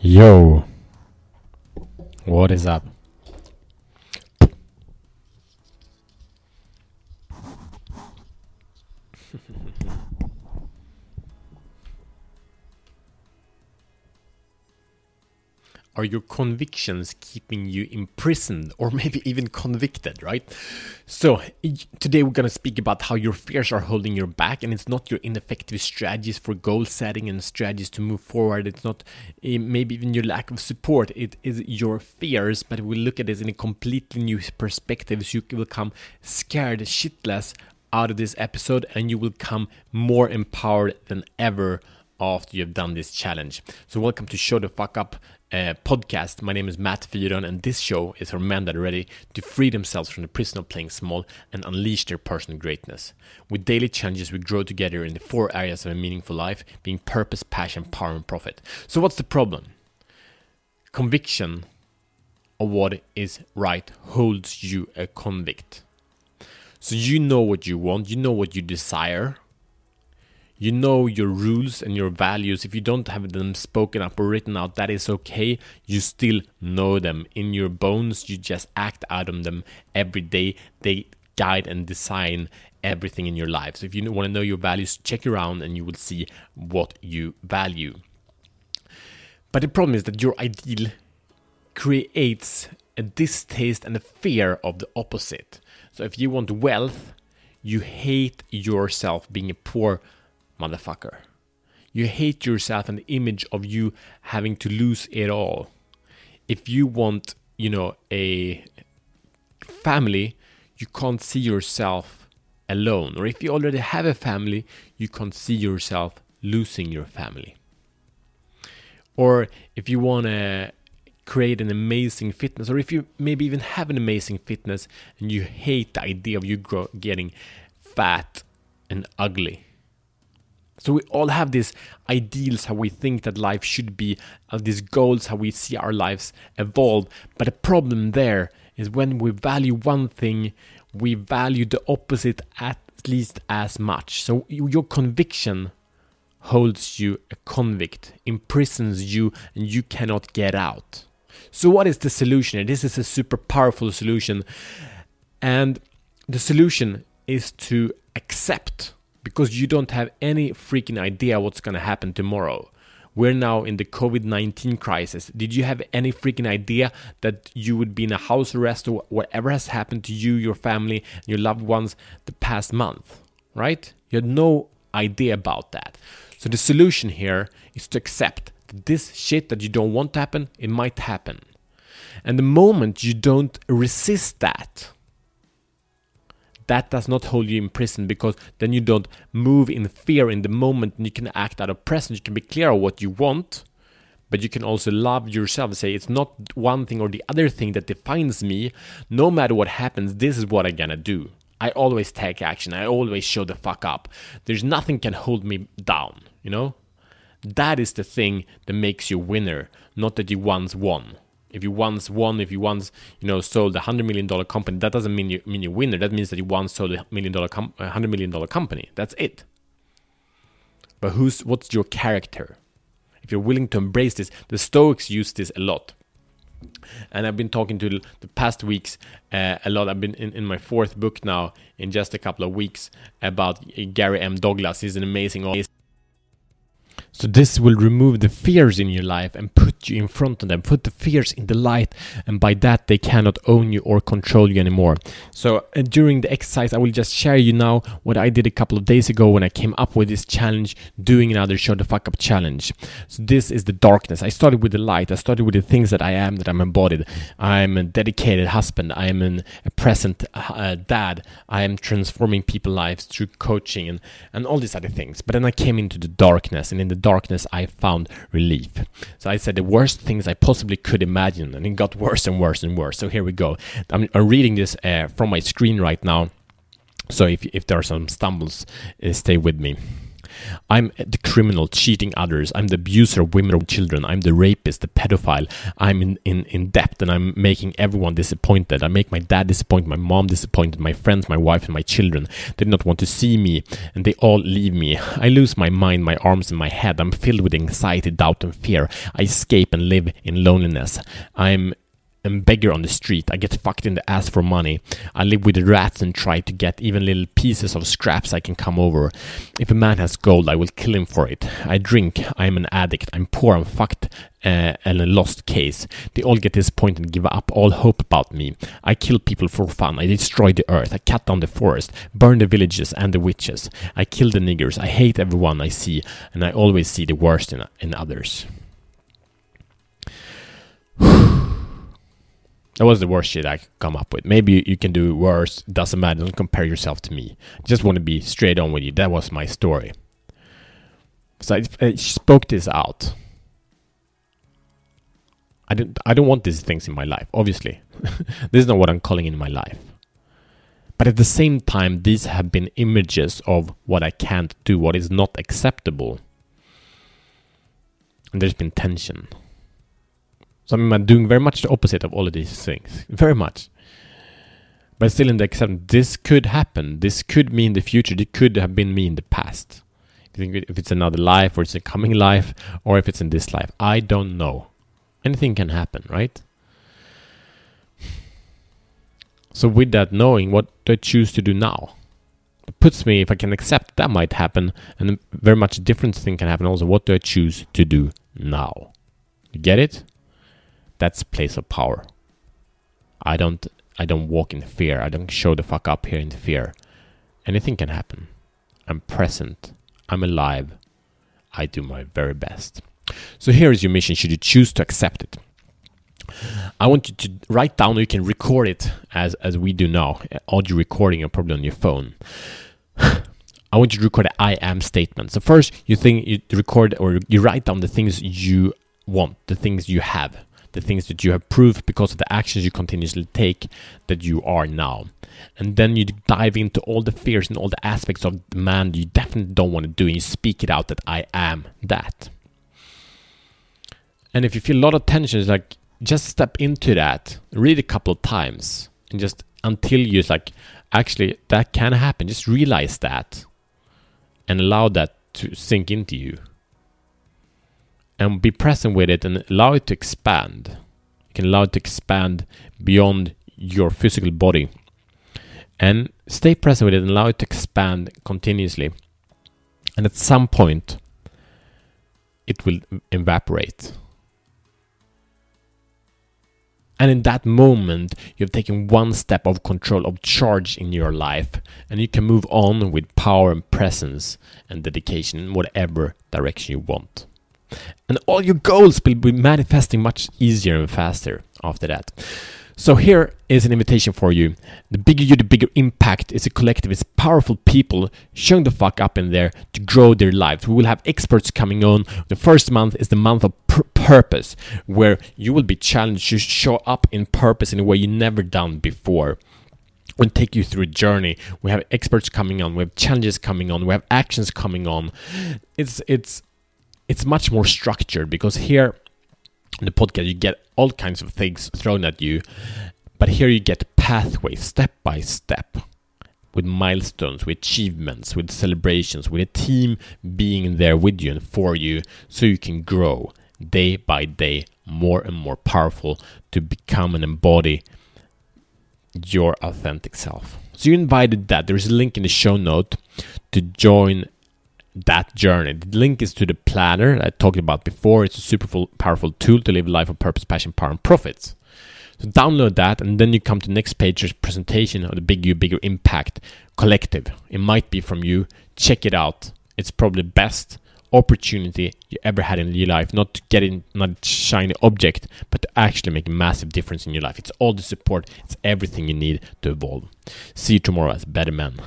Yo, what is up? Are your convictions keeping you imprisoned or maybe even convicted, right? So, today we're going to speak about how your fears are holding you back, and it's not your ineffective strategies for goal setting and strategies to move forward. It's not eh, maybe even your lack of support. It is your fears, but we look at this in a completely new perspective. So, you will come scared shitless out of this episode, and you will come more empowered than ever after you've done this challenge. So, welcome to Show the Fuck Up uh, podcast. My name is Matt Fyron, and this show is for men that are ready to free themselves from the prison of playing small and unleash their personal greatness. With daily challenges, we grow together in the four areas of a meaningful life being purpose, passion, power, and profit. So, what's the problem? Conviction of what is right holds you a convict. So, you know what you want, you know what you desire you know your rules and your values. If you don't have them spoken up or written out that is okay. You still know them. In your bones you just act out on them every day. They guide and design everything in your life. So if you want to know your values check around and you will see what you value. But the problem is that your ideal creates a distaste and a fear of the opposite. So if you want wealth you hate yourself being a poor motherfucker. You hate yourself and the image of you having to lose it all. If you want, you know, a family, you can't see yourself alone. Or if you already have a family, you can't see yourself losing your family. Or if you want to create an amazing fitness, or if you maybe even have an amazing fitness and you hate the idea of you grow, getting fat and ugly so we all have these ideals, how we think that life should be, uh, these goals, how we see our lives evolve. But the problem there is when we value one thing, we value the opposite at least as much. So your conviction holds you a convict, imprisons you, and you cannot get out. So what is the solution? This is a super powerful solution. And the solution is to accept because you don't have any freaking idea what's going to happen tomorrow. We're now in the COVID 19 crisis. Did you have any freaking idea that you would be in a house arrest or whatever has happened to you, your family, your loved ones the past month? Right? You had no idea about that. So the solution here is to accept that this shit that you don't want to happen, it might happen. And the moment you don't resist that, that does not hold you in prison because then you don't move in fear in the moment and you can act out of presence. You can be clear on what you want, but you can also love yourself say it's not one thing or the other thing that defines me. No matter what happens, this is what I'm gonna do. I always take action. I always show the fuck up. There's nothing can hold me down, you know? That is the thing that makes you a winner, not that you once won if you once won, if you once you know sold a hundred million dollar company, that doesn't mean you mean you winner. That means that you once sold a million dollar com- a hundred million dollar company. That's it. But who's what's your character? If you're willing to embrace this, the Stoics use this a lot. And I've been talking to the past weeks uh, a lot. I've been in, in my fourth book now in just a couple of weeks about Gary M. Douglas. He's an amazing so this will remove the fears in your life and put you in front of them, put the fears in the light, and by that they cannot own you or control you anymore. So uh, during the exercise, I will just share you now what I did a couple of days ago when I came up with this challenge, doing another show the fuck up challenge. So this is the darkness. I started with the light. I started with the things that I am, that I'm embodied. I'm a dedicated husband. I am an, a present uh, dad. I am transforming people's lives through coaching and and all these other things. But then I came into the darkness, and in the darkness, I found relief. So I said the worst things I possibly could imagine, and it got worse and worse and worse. So here we go. I'm, I'm reading this uh, from my screen right now. So if, if there are some stumbles, uh, stay with me. I'm the criminal cheating others. I'm the abuser of women or children. I'm the rapist, the pedophile. I'm in, in, in debt and I'm making everyone disappointed. I make my dad disappointed, my mom disappointed, my friends, my wife, and my children. They do not want to see me and they all leave me. I lose my mind, my arms, and my head. I'm filled with anxiety, doubt, and fear. I escape and live in loneliness. I'm a beggar on the street. I get fucked in the ass for money. I live with the rats and try to get even little pieces of scraps I can come over. If a man has gold, I will kill him for it. I drink. I am an addict. I'm poor. I'm fucked. Uh, and a lost case. They all get disappointed and give up all hope about me. I kill people for fun. I destroy the earth. I cut down the forest, burn the villages and the witches. I kill the niggers. I hate everyone I see, and I always see the worst in, in others. That was the worst shit I could come up with. Maybe you can do worse. Doesn't matter. Don't compare yourself to me. Just want to be straight on with you. That was my story. So I, I spoke this out. I don't. I don't want these things in my life. Obviously, this is not what I'm calling in my life. But at the same time, these have been images of what I can't do, what is not acceptable, and there's been tension. So I'm doing very much the opposite of all of these things. Very much. But still in the acceptance, this could happen. This could mean the future. It could have been me in the past. If it's another life or it's a coming life or if it's in this life. I don't know. Anything can happen, right? So with that knowing, what do I choose to do now? It puts me, if I can accept that might happen, and a very much different thing can happen also, what do I choose to do now? You get it? That's place of power. I don't I don't walk in fear. I don't show the fuck up here in fear. Anything can happen. I'm present. I'm alive. I do my very best. So here is your mission should you choose to accept it. I want you to write down or you can record it as as we do now. Audio recording or probably on your phone. I want you to record an I am statement. So first you think you record or you write down the things you want, the things you have the things that you have proved because of the actions you continuously take that you are now. And then you dive into all the fears and all the aspects of man you definitely don't want to do, and you speak it out that I am that. And if you feel a lot of tension, it's like just step into that, read a couple of times, and just until you like, actually, that can happen. Just realize that and allow that to sink into you and be present with it and allow it to expand. You can allow it to expand beyond your physical body and stay present with it and allow it to expand continuously. And at some point, it will evaporate. And in that moment, you've taken one step of control, of charge in your life, and you can move on with power and presence and dedication in whatever direction you want and all your goals will be manifesting much easier and faster after that. So here is an invitation for you. The bigger you, the bigger impact. It's a collective. It's powerful people showing the fuck up in there to grow their lives. We will have experts coming on. The first month is the month of pr- purpose, where you will be challenged to show up in purpose in a way you never done before and take you through a journey. We have experts coming on, we have challenges coming on, we have actions coming on. It's it's it's much more structured because here in the podcast you get all kinds of things thrown at you, but here you get pathways step by step with milestones, with achievements, with celebrations, with a team being there with you and for you so you can grow day by day more and more powerful to become and embody your authentic self. So you invited that. There's a link in the show note to join that journey. The link is to the planner I talked about before. It's a super powerful tool to live a life of purpose, passion, power, and profits. So download that, and then you come to next page. There's presentation of the Big You, Bigger Impact Collective. It might be from you. Check it out. It's probably the best opportunity you ever had in your life. Not to get in, not shiny object, but to actually make a massive difference in your life. It's all the support. It's everything you need to evolve. See you tomorrow as better men.